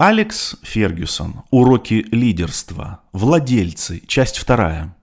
Алекс Фергюсон. Уроки лидерства. Владельцы. Часть вторая.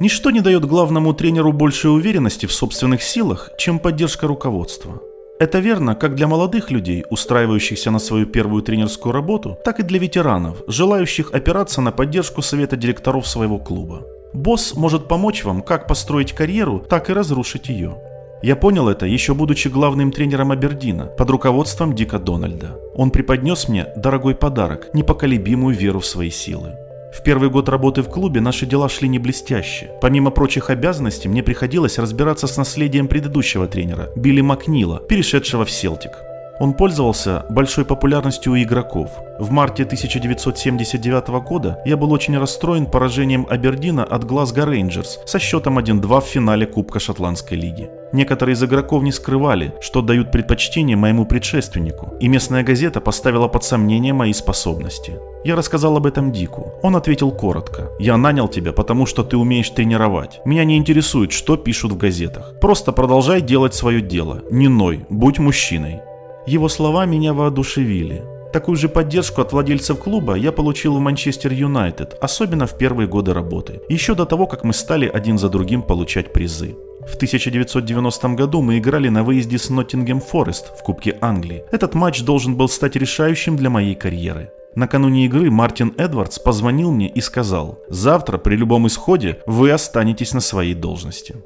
Ничто не дает главному тренеру большей уверенности в собственных силах, чем поддержка руководства. Это верно как для молодых людей, устраивающихся на свою первую тренерскую работу, так и для ветеранов, желающих опираться на поддержку совета директоров своего клуба. Босс может помочь вам как построить карьеру, так и разрушить ее. Я понял это, еще будучи главным тренером Абердина, под руководством Дика Дональда. Он преподнес мне дорогой подарок, непоколебимую веру в свои силы. В первый год работы в клубе наши дела шли не блестяще. Помимо прочих обязанностей, мне приходилось разбираться с наследием предыдущего тренера, Билли Макнила, перешедшего в Селтик. Он пользовался большой популярностью у игроков. В марте 1979 года я был очень расстроен поражением Абердина от Глазго Рейнджерс со счетом 1-2 в финале Кубка Шотландской лиги. Некоторые из игроков не скрывали, что дают предпочтение моему предшественнику, и местная газета поставила под сомнение мои способности. Я рассказал об этом Дику. Он ответил коротко. «Я нанял тебя, потому что ты умеешь тренировать. Меня не интересует, что пишут в газетах. Просто продолжай делать свое дело. Не ной, будь мужчиной». Его слова меня воодушевили. Такую же поддержку от владельцев клуба я получил в Манчестер Юнайтед, особенно в первые годы работы, еще до того, как мы стали один за другим получать призы. В 1990 году мы играли на выезде с Ноттингем Форест в Кубке Англии. Этот матч должен был стать решающим для моей карьеры. Накануне игры Мартин Эдвардс позвонил мне и сказал, «Завтра при любом исходе вы останетесь на своей должности».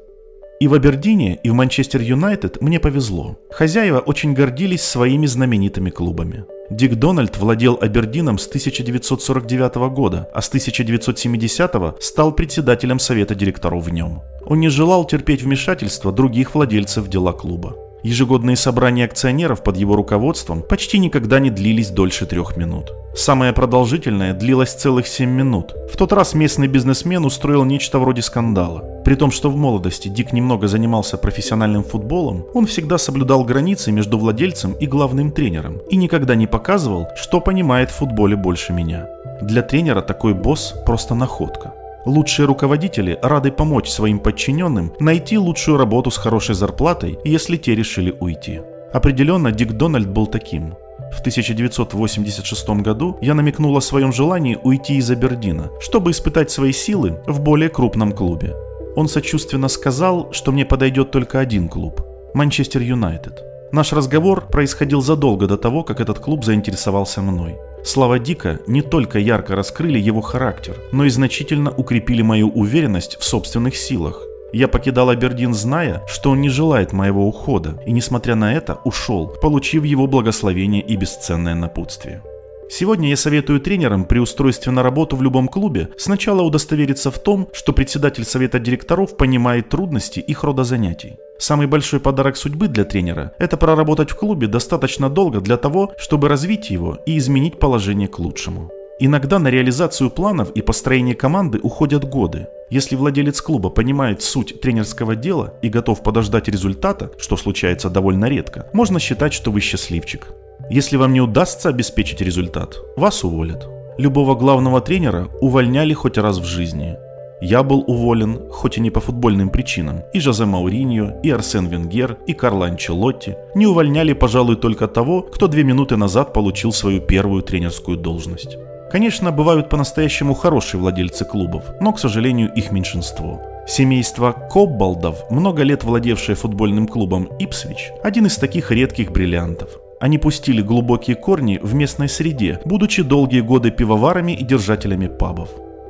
И в Абердине, и в Манчестер Юнайтед мне повезло. Хозяева очень гордились своими знаменитыми клубами. Дик Дональд владел Абердином с 1949 года, а с 1970 стал председателем совета директоров в нем. Он не желал терпеть вмешательства других владельцев дела клуба. Ежегодные собрания акционеров под его руководством почти никогда не длились дольше трех минут. Самое продолжительное длилось целых 7 минут. В тот раз местный бизнесмен устроил нечто вроде скандала. При том, что в молодости Дик немного занимался профессиональным футболом, он всегда соблюдал границы между владельцем и главным тренером и никогда не показывал, что понимает в футболе больше меня. Для тренера такой босс просто находка. Лучшие руководители рады помочь своим подчиненным найти лучшую работу с хорошей зарплатой, если те решили уйти. Определенно, Дик Дональд был таким. В 1986 году я намекнул о своем желании уйти из Абердина, чтобы испытать свои силы в более крупном клубе. Он сочувственно сказал, что мне подойдет только один клуб – Манчестер Юнайтед. Наш разговор происходил задолго до того, как этот клуб заинтересовался мной. Слова Дика не только ярко раскрыли его характер, но и значительно укрепили мою уверенность в собственных силах. Я покидал Абердин, зная, что он не желает моего ухода, и несмотря на это ушел, получив его благословение и бесценное напутствие. Сегодня я советую тренерам при устройстве на работу в любом клубе сначала удостовериться в том, что председатель совета директоров понимает трудности их рода занятий. Самый большой подарок судьбы для тренера – это проработать в клубе достаточно долго для того, чтобы развить его и изменить положение к лучшему. Иногда на реализацию планов и построение команды уходят годы. Если владелец клуба понимает суть тренерского дела и готов подождать результата, что случается довольно редко, можно считать, что вы счастливчик. Если вам не удастся обеспечить результат, вас уволят. Любого главного тренера увольняли хоть раз в жизни. Я был уволен, хоть и не по футбольным причинам. И Жозе Мауриньо, и Арсен Венгер, и Карло Анчелотти не увольняли, пожалуй, только того, кто две минуты назад получил свою первую тренерскую должность. Конечно, бывают по-настоящему хорошие владельцы клубов, но, к сожалению, их меньшинство. Семейство Коббалдов, много лет владевшее футбольным клубом Ипсвич, один из таких редких бриллиантов. Они пустили глубокие корни в местной среде, будучи долгие годы пивоварами и держателями пабов.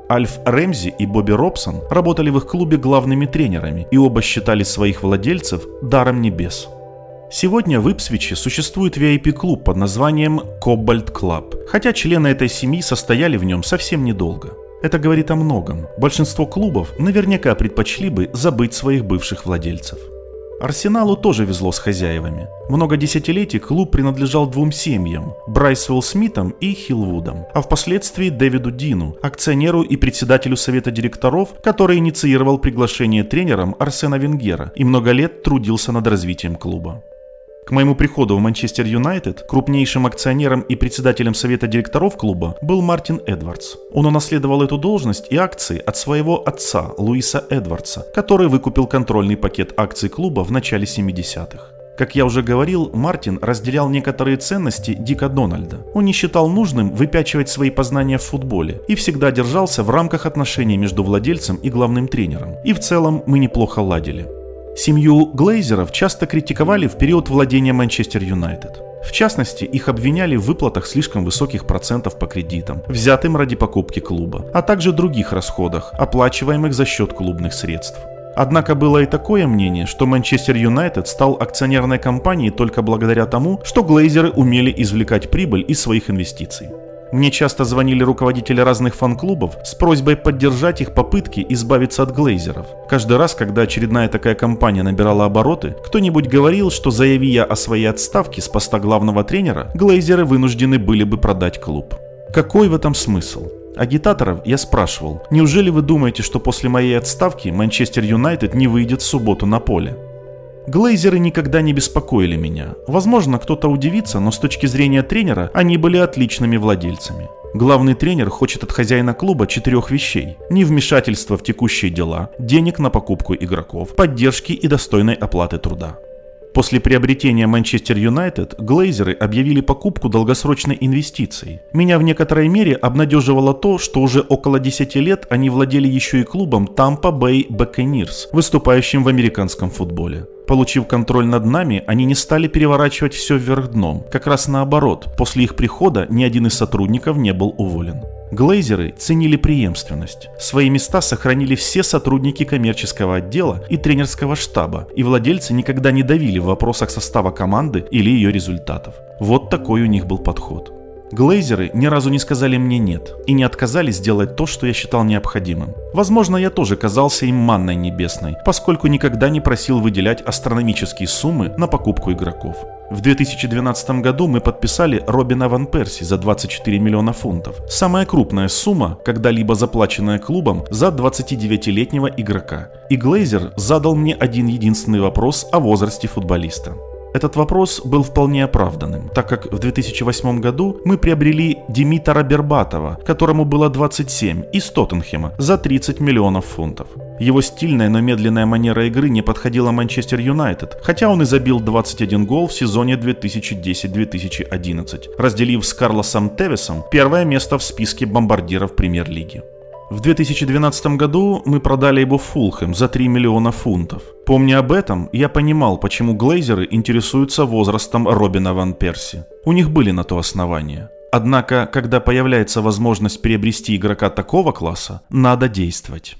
Альф Рэмзи и Бобби Робсон работали в их клубе главными тренерами и оба считали своих владельцев даром небес. Сегодня в Ипсвиче существует VIP-клуб под названием Cobalt Club, хотя члены этой семьи состояли в нем совсем недолго. Это говорит о многом. Большинство клубов наверняка предпочли бы забыть своих бывших владельцев. Арсеналу тоже везло с хозяевами. Много десятилетий клуб принадлежал двум семьям – Брайсвелл Смитам и Хилвудам, а впоследствии Дэвиду Дину, акционеру и председателю совета директоров, который инициировал приглашение тренером Арсена Венгера и много лет трудился над развитием клуба. К моему приходу в Манчестер Юнайтед крупнейшим акционером и председателем совета директоров клуба был Мартин Эдвардс. Он унаследовал эту должность и акции от своего отца Луиса Эдвардса, который выкупил контрольный пакет акций клуба в начале 70-х. Как я уже говорил, Мартин разделял некоторые ценности Дика Дональда. Он не считал нужным выпячивать свои познания в футболе и всегда держался в рамках отношений между владельцем и главным тренером. И в целом мы неплохо ладили. Семью Глейзеров часто критиковали в период владения Манчестер Юнайтед. В частности, их обвиняли в выплатах слишком высоких процентов по кредитам, взятым ради покупки клуба, а также других расходах, оплачиваемых за счет клубных средств. Однако было и такое мнение, что Манчестер Юнайтед стал акционерной компанией только благодаря тому, что глейзеры умели извлекать прибыль из своих инвестиций. Мне часто звонили руководители разных фан-клубов с просьбой поддержать их попытки избавиться от глейзеров. Каждый раз, когда очередная такая компания набирала обороты, кто-нибудь говорил, что заяви я о своей отставке с поста главного тренера, глейзеры вынуждены были бы продать клуб. Какой в этом смысл? Агитаторов я спрашивал, неужели вы думаете, что после моей отставки Манчестер Юнайтед не выйдет в субботу на поле? Глейзеры никогда не беспокоили меня. Возможно, кто-то удивится, но с точки зрения тренера они были отличными владельцами. Главный тренер хочет от хозяина клуба четырех вещей. Невмешательства в текущие дела, денег на покупку игроков, поддержки и достойной оплаты труда. После приобретения Манчестер Юнайтед глейзеры объявили покупку долгосрочной инвестицией. Меня в некоторой мере обнадеживало то, что уже около 10 лет они владели еще и клубом Tampa Bay Buccaneers, выступающим в американском футболе. Получив контроль над нами, они не стали переворачивать все вверх дном. Как раз наоборот, после их прихода ни один из сотрудников не был уволен. Глейзеры ценили преемственность. Свои места сохранили все сотрудники коммерческого отдела и тренерского штаба, и владельцы никогда не давили в вопросах состава команды или ее результатов. Вот такой у них был подход. Глейзеры ни разу не сказали мне «нет» и не отказались сделать то, что я считал необходимым. Возможно, я тоже казался им манной небесной, поскольку никогда не просил выделять астрономические суммы на покупку игроков. В 2012 году мы подписали Робина Ван Перси за 24 миллиона фунтов. Самая крупная сумма, когда-либо заплаченная клубом за 29-летнего игрока. И Глейзер задал мне один единственный вопрос о возрасте футболиста. Этот вопрос был вполне оправданным, так как в 2008 году мы приобрели Димитра Бербатова, которому было 27, из Тоттенхема за 30 миллионов фунтов. Его стильная, но медленная манера игры не подходила Манчестер Юнайтед, хотя он и забил 21 гол в сезоне 2010-2011, разделив с Карлосом Тевесом первое место в списке бомбардиров премьер-лиги. В 2012 году мы продали его в Фулхэм за 3 миллиона фунтов. Помня об этом, я понимал, почему глейзеры интересуются возрастом Робина Ван Перси. У них были на то основания. Однако, когда появляется возможность приобрести игрока такого класса, надо действовать.